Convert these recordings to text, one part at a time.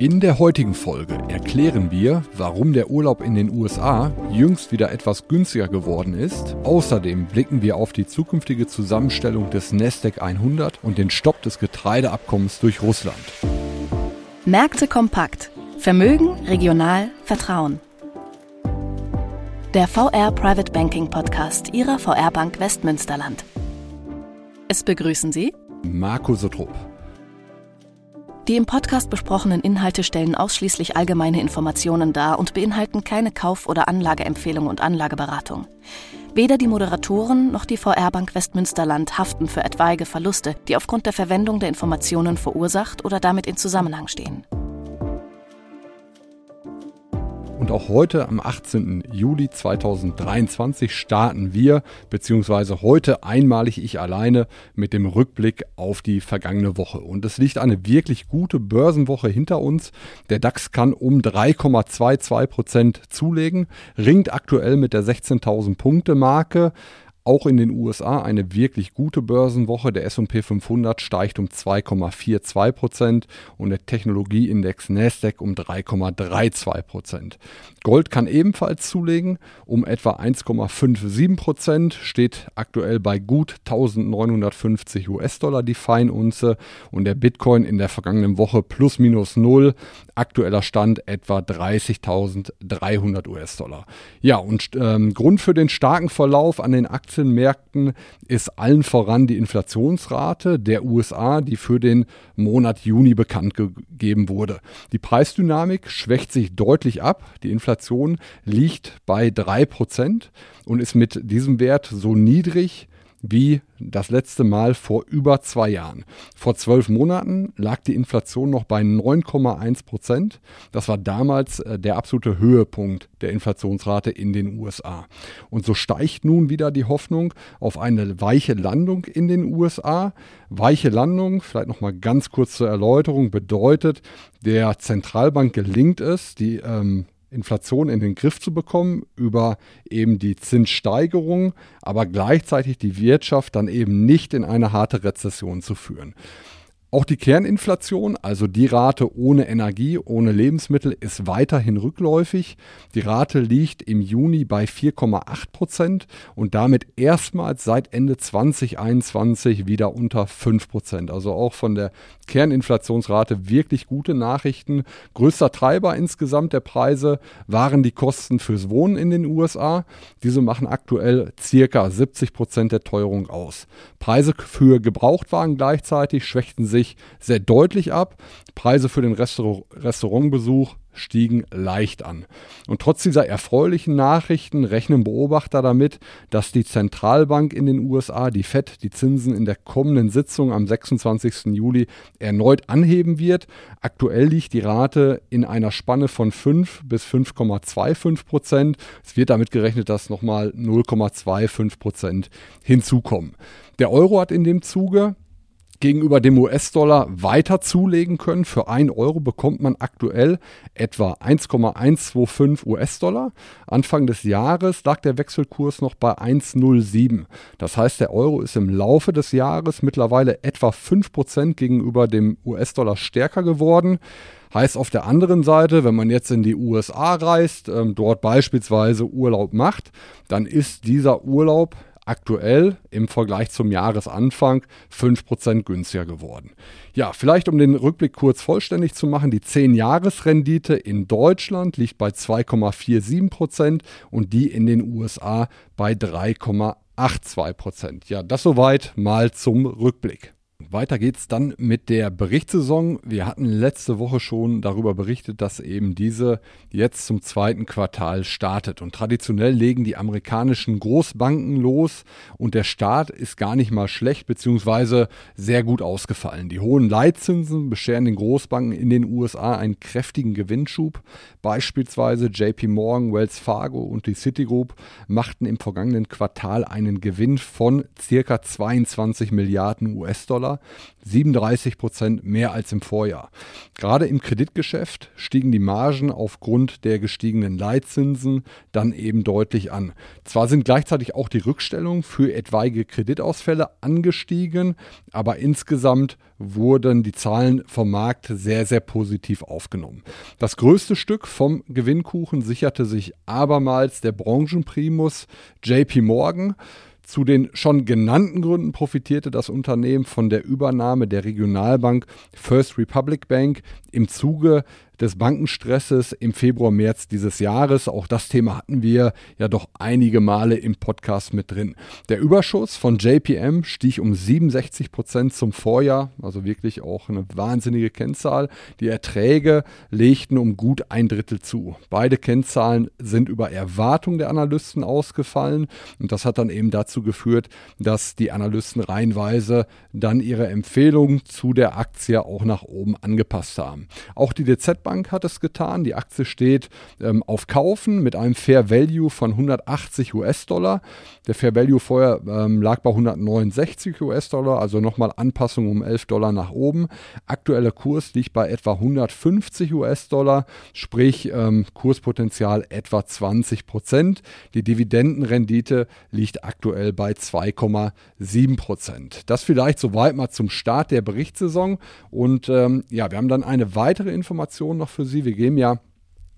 In der heutigen Folge erklären wir, warum der Urlaub in den USA jüngst wieder etwas günstiger geworden ist. Außerdem blicken wir auf die zukünftige Zusammenstellung des Nasdaq 100 und den Stopp des Getreideabkommens durch Russland. Märkte kompakt. Vermögen, regional, Vertrauen. Der VR Private Banking Podcast Ihrer VR Bank Westmünsterland. Es begrüßen Sie Marco Sotrop. Die im Podcast besprochenen Inhalte stellen ausschließlich allgemeine Informationen dar und beinhalten keine Kauf- oder Anlageempfehlung und Anlageberatung. Weder die Moderatoren noch die VR Bank Westmünsterland haften für etwaige Verluste, die aufgrund der Verwendung der Informationen verursacht oder damit in Zusammenhang stehen. Und auch heute am 18. Juli 2023 starten wir, beziehungsweise heute einmalig ich alleine mit dem Rückblick auf die vergangene Woche. Und es liegt eine wirklich gute Börsenwoche hinter uns. Der DAX kann um 3,22 Prozent zulegen, ringt aktuell mit der 16.000 Punkte Marke. Auch in den USA eine wirklich gute Börsenwoche. Der SP 500 steigt um 2,42 Prozent und der Technologieindex Nasdaq um 3,32 Prozent. Gold kann ebenfalls zulegen um etwa 1,57 Prozent, steht aktuell bei gut 1950 US-Dollar die Feinunze und der Bitcoin in der vergangenen Woche plus minus null. Aktueller Stand etwa 30.300 US-Dollar. Ja, und ähm, Grund für den starken Verlauf an den Aktien Aktienmärkten ist allen voran die Inflationsrate der USA, die für den Monat Juni bekannt gegeben wurde. Die Preisdynamik schwächt sich deutlich ab. Die Inflation liegt bei 3% und ist mit diesem Wert so niedrig wie das letzte Mal vor über zwei Jahren. Vor zwölf Monaten lag die Inflation noch bei 9,1 Prozent. Das war damals äh, der absolute Höhepunkt der Inflationsrate in den USA. Und so steigt nun wieder die Hoffnung auf eine weiche Landung in den USA. Weiche Landung, vielleicht noch mal ganz kurz zur Erläuterung, bedeutet, der Zentralbank gelingt es, die ähm, Inflation in den Griff zu bekommen über eben die Zinssteigerung, aber gleichzeitig die Wirtschaft dann eben nicht in eine harte Rezession zu führen. Auch die Kerninflation, also die Rate ohne Energie, ohne Lebensmittel, ist weiterhin rückläufig. Die Rate liegt im Juni bei 4,8 Prozent und damit erstmals seit Ende 2021 wieder unter 5 Prozent. Also auch von der Kerninflationsrate wirklich gute Nachrichten. Größter Treiber insgesamt der Preise waren die Kosten fürs Wohnen in den USA. Diese machen aktuell circa 70 Prozent der Teuerung aus. Preise für Gebrauchtwagen gleichzeitig schwächten sich sich sehr deutlich ab. Preise für den Restaur Restaurantbesuch stiegen leicht an. Und trotz dieser erfreulichen Nachrichten rechnen Beobachter damit, dass die Zentralbank in den USA, die Fed, die Zinsen in der kommenden Sitzung am 26. Juli erneut anheben wird. Aktuell liegt die Rate in einer Spanne von 5 bis 5,25 Prozent. Es wird damit gerechnet, dass nochmal 0,25 Prozent hinzukommen. Der Euro hat in dem Zuge gegenüber dem US-Dollar weiter zulegen können. Für 1 Euro bekommt man aktuell etwa 1,125 US-Dollar. Anfang des Jahres lag der Wechselkurs noch bei 1,07. Das heißt, der Euro ist im Laufe des Jahres mittlerweile etwa 5% gegenüber dem US-Dollar stärker geworden. Heißt auf der anderen Seite, wenn man jetzt in die USA reist, ähm, dort beispielsweise Urlaub macht, dann ist dieser Urlaub aktuell im Vergleich zum Jahresanfang 5% günstiger geworden. Ja, vielleicht um den Rückblick kurz vollständig zu machen, die 10-Jahres-Rendite in Deutschland liegt bei 2,47% und die in den USA bei 3,82%. Ja, das soweit mal zum Rückblick. Weiter geht's dann mit der Berichtssaison. Wir hatten letzte Woche schon darüber berichtet, dass eben diese jetzt zum zweiten Quartal startet. Und traditionell legen die amerikanischen Großbanken los und der Start ist gar nicht mal schlecht beziehungsweise sehr gut ausgefallen. Die hohen Leitzinsen bescheren den Großbanken in den USA einen kräftigen Gewinnschub. Beispielsweise JP Morgan, Wells Fargo und die Citigroup machten im vergangenen Quartal einen Gewinn von circa 22 Milliarden US-Dollar. US-Dollar, 37 Prozent mehr als im Vorjahr. Gerade im Kreditgeschäft stiegen die Margen aufgrund der gestiegenen Leitzinsen dann eben deutlich an. Zwar sind gleichzeitig auch die Rückstellungen für etwaige Kreditausfälle angestiegen, aber insgesamt wurden die Zahlen vom Markt sehr, sehr positiv aufgenommen. Das größte Stück vom Gewinnkuchen sicherte sich abermals der Branchenprimus JP Morgan. Zu den schon genannten Gründen profitierte das Unternehmen von der Übernahme der Regionalbank First Republic Bank im Zuge des Bankenstresses im Februar, März dieses Jahres. Auch das Thema hatten wir ja doch einige Male im Podcast mit drin. Der Überschuss von JPM stieg um 67 Prozent zum Vorjahr, also wirklich auch eine wahnsinnige Kennzahl. Die Erträge legten um gut ein Drittel zu. Beide Kennzahlen sind über Erwartung der Analysten ausgefallen und das hat dann eben dazu geführt, dass die Analysten reihenweise dann ihre Empfehlungen zu der Aktie auch nach oben angepasst haben. Auch die DZ Bank hat es getan. Die Aktie steht ähm, auf Kaufen mit einem Fair Value von 180 US-Dollar. Der Fair Value vorher ähm, lag bei 169 US-Dollar, also nochmal Anpassung um 11 Dollar nach oben. Aktueller Kurs liegt bei etwa 150 US-Dollar, sprich ähm, Kurspotenzial etwa 20 Prozent. Die Dividendenrendite liegt aktuell bei 2,7 Prozent. Das vielleicht soweit mal zum Start der Berichtssaison. Und ähm, ja, wir haben dann eine weitere Information Information noch für Sie. Wir geben ja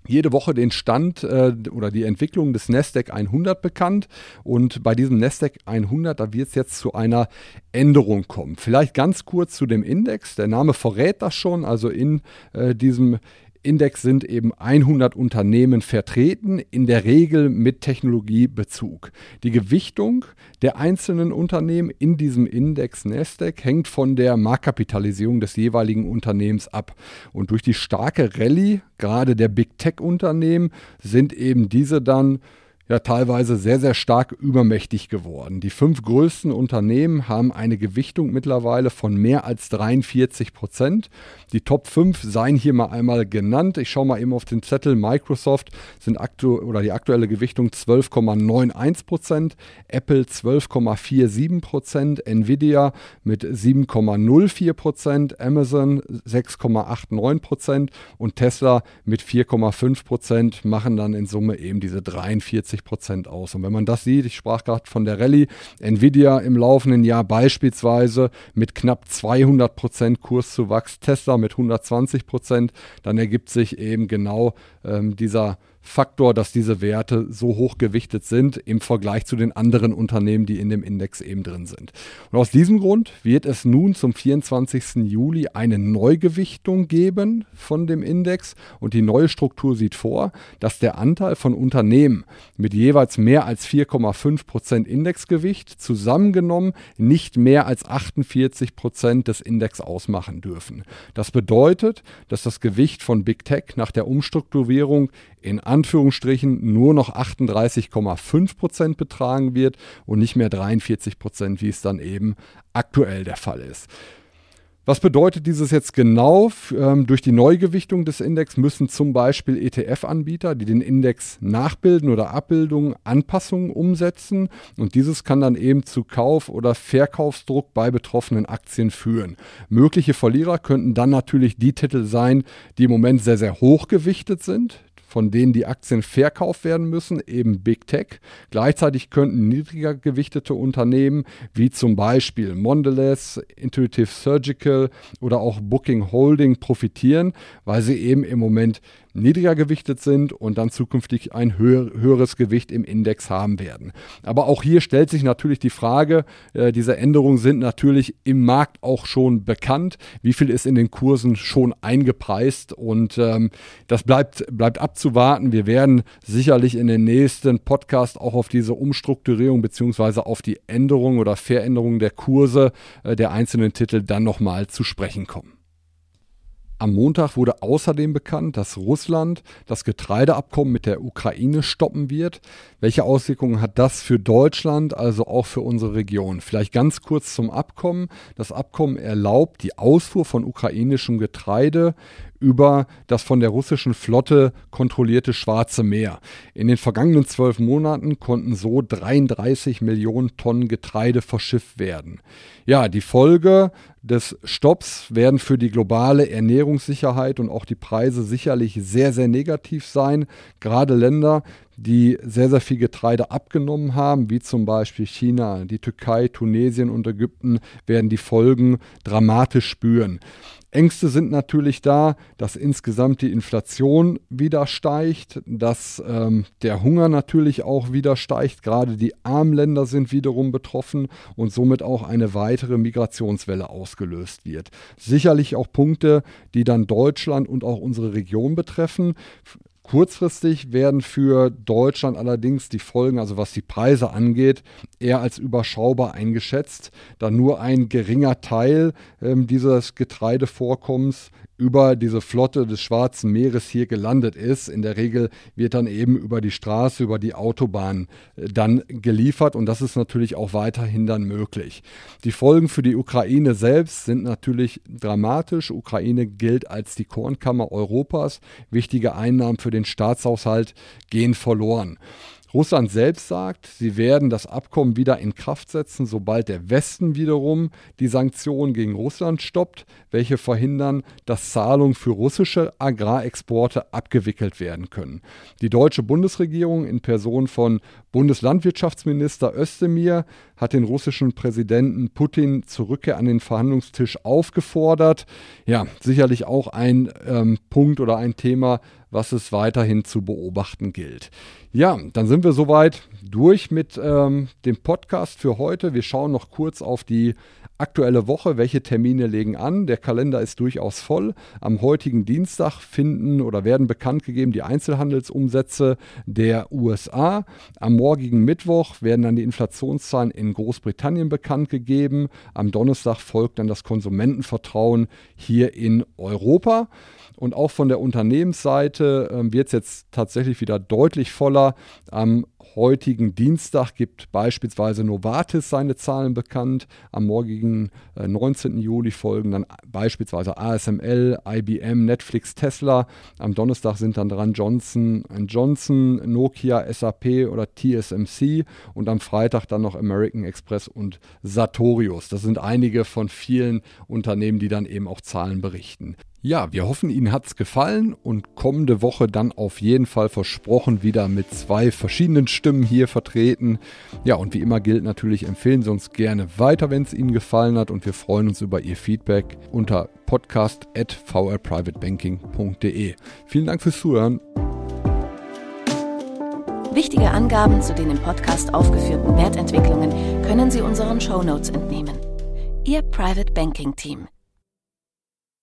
jede Woche den Stand äh, oder die Entwicklung des Nasdaq 100 bekannt. Und bei diesem Nasdaq 100, da wird es jetzt zu einer Änderung kommen. Vielleicht ganz kurz zu dem Index. Der Name verrät das schon. Also in äh, diesem Index sind eben 100 Unternehmen vertreten, in der Regel mit Technologiebezug. Die Gewichtung der einzelnen Unternehmen in diesem Index Nasdaq hängt von der Marktkapitalisierung des jeweiligen Unternehmens ab. Und durch die starke Rallye, gerade der Big Tech Unternehmen, sind eben diese dann ja teilweise sehr, sehr stark übermächtig geworden. Die fünf größten Unternehmen haben eine Gewichtung mittlerweile von mehr als 43 Prozent. Die Top 5 seien hier mal einmal genannt. Ich schaue mal eben auf den Zettel. Microsoft sind aktu oder die aktuelle Gewichtung 12,91 Prozent, Apple 12,47 Prozent, Nvidia mit 7,04 Prozent, Amazon 6,89 Prozent und Tesla mit 4,5 Prozent machen dann in Summe eben diese 43 80 Prozent aus. Und wenn man das sieht, ich sprach gerade von der Rallye, Nvidia im laufenden Jahr beispielsweise mit knapp 200 Prozent Kurszuwachs, Tesla mit 120 Prozent, dann ergibt sich eben genau ähm, dieser Faktor, dass diese Werte so hoch gewichtet sind im Vergleich zu den anderen Unternehmen, die in dem Index eben drin sind. Und aus diesem Grund wird es nun zum 24. Juli eine Neugewichtung geben von dem Index und die neue Struktur sieht vor, dass der Anteil von Unternehmen mit jeweils mehr als 4,5 Prozent Indexgewicht zusammengenommen nicht mehr als 48 Prozent des Index ausmachen dürfen. Das bedeutet, dass das Gewicht von Big Tech nach der Umstrukturierung in Anführungsstrichen nur noch 38,5 Prozent betragen wird und nicht mehr 43 Prozent, wie es dann eben aktuell der Fall ist. Was bedeutet dieses jetzt genau? Ähm, durch die Neugewichtung des Index müssen zum Beispiel ETF-Anbieter, die den Index nachbilden oder Abbildungen, Anpassungen umsetzen und dieses kann dann eben zu Kauf- oder Verkaufsdruck bei betroffenen Aktien führen. Mögliche Verlierer könnten dann natürlich die Titel sein, die im Moment sehr, sehr hoch gewichtet sind, von denen die Aktien verkauft werden müssen, eben Big Tech. Gleichzeitig könnten niedriger gewichtete Unternehmen wie zum Beispiel Mondelez, Intuitive Surgical oder auch Booking Holding profitieren, weil sie eben im Moment niedriger gewichtet sind und dann zukünftig ein höher, höheres Gewicht im Index haben werden. Aber auch hier stellt sich natürlich die Frage, äh, diese Änderungen sind natürlich im Markt auch schon bekannt. Wie viel ist in den Kursen schon eingepreist? Und ähm, das bleibt, bleibt abzuwarten. Wir werden sicherlich in den nächsten Podcast auch auf diese Umstrukturierung beziehungsweise auf die Änderung oder Veränderung der Kurse äh, der einzelnen Titel dann nochmal zu sprechen kommen. Am Montag wurde außerdem bekannt, dass Russland das Getreideabkommen mit der Ukraine stoppen wird. Welche Auswirkungen hat das für Deutschland, also auch für unsere Region? Vielleicht ganz kurz zum Abkommen. Das Abkommen erlaubt die Ausfuhr von ukrainischem Getreide über das von der russischen Flotte kontrollierte Schwarze Meer. In den vergangenen zwölf Monaten konnten so 33 Millionen Tonnen Getreide verschifft werden. Ja, die Folge des Stopps werden für die globale Ernährungssicherheit und auch die Preise sicherlich sehr, sehr negativ sein. Gerade Länder, die sehr, sehr viel Getreide abgenommen haben, wie zum Beispiel China, die Türkei, Tunesien und Ägypten, werden die Folgen dramatisch spüren. Ängste sind natürlich da, dass insgesamt die Inflation wieder steigt, dass ähm, der Hunger natürlich auch wieder steigt. Gerade die armen Länder sind wiederum betroffen und somit auch eine weitere Migrationswelle ausgelöst wird. Sicherlich auch Punkte, die dann Deutschland und auch unsere Region betreffen. Kurzfristig werden für Deutschland allerdings die Folgen, also was die Preise angeht, eher als überschaubar eingeschätzt, da nur ein geringer Teil ähm, dieses Getreidevorkommens über diese Flotte des Schwarzen Meeres hier gelandet ist. In der Regel wird dann eben über die Straße, über die Autobahn äh, dann geliefert und das ist natürlich auch weiterhin dann möglich. Die Folgen für die Ukraine selbst sind natürlich dramatisch. Ukraine gilt als die Kornkammer Europas. Wichtige Einnahmen für den Staatshaushalt gehen verloren. Russland selbst sagt, sie werden das Abkommen wieder in Kraft setzen, sobald der Westen wiederum die Sanktionen gegen Russland stoppt, welche verhindern, dass Zahlungen für russische Agrarexporte abgewickelt werden können. Die deutsche Bundesregierung in Person von Bundeslandwirtschaftsminister Özdemir hat den russischen Präsidenten Putin zur Rückkehr an den Verhandlungstisch aufgefordert. Ja, sicherlich auch ein ähm, Punkt oder ein Thema, was es weiterhin zu beobachten gilt. Ja, dann sind wir soweit durch mit ähm, dem Podcast für heute. Wir schauen noch kurz auf die aktuelle Woche, welche Termine legen an. Der Kalender ist durchaus voll. Am heutigen Dienstag finden oder werden bekannt gegeben die Einzelhandelsumsätze der USA. Am morgigen Mittwoch werden dann die Inflationszahlen in Großbritannien bekannt gegeben. Am Donnerstag folgt dann das Konsumentenvertrauen hier in Europa. Und auch von der Unternehmensseite äh, wird es jetzt tatsächlich wieder deutlich voller. Am heutigen Dienstag gibt beispielsweise Novartis seine Zahlen bekannt. Am morgigen äh, 19. Juli folgen dann beispielsweise ASML, IBM, Netflix, Tesla. Am Donnerstag sind dann dran Johnson Johnson, Nokia, SAP oder TSMC und am Freitag dann noch American Express und Sartorius. Das sind einige von vielen Unternehmen, die dann eben auch Zahlen berichten. Ja, wir hoffen, Ihnen hat es gefallen und kommende Woche dann auf jeden Fall versprochen wieder mit zwei verschiedenen Stimmen hier vertreten. Ja, und wie immer gilt natürlich, empfehlen Sie uns gerne weiter, wenn es Ihnen gefallen hat und wir freuen uns über Ihr Feedback unter podcast.vrprivatebanking.de. Vielen Dank fürs Zuhören. Wichtige Angaben zu den im Podcast aufgeführten Wertentwicklungen können Sie unseren Shownotes entnehmen. Ihr Private Banking Team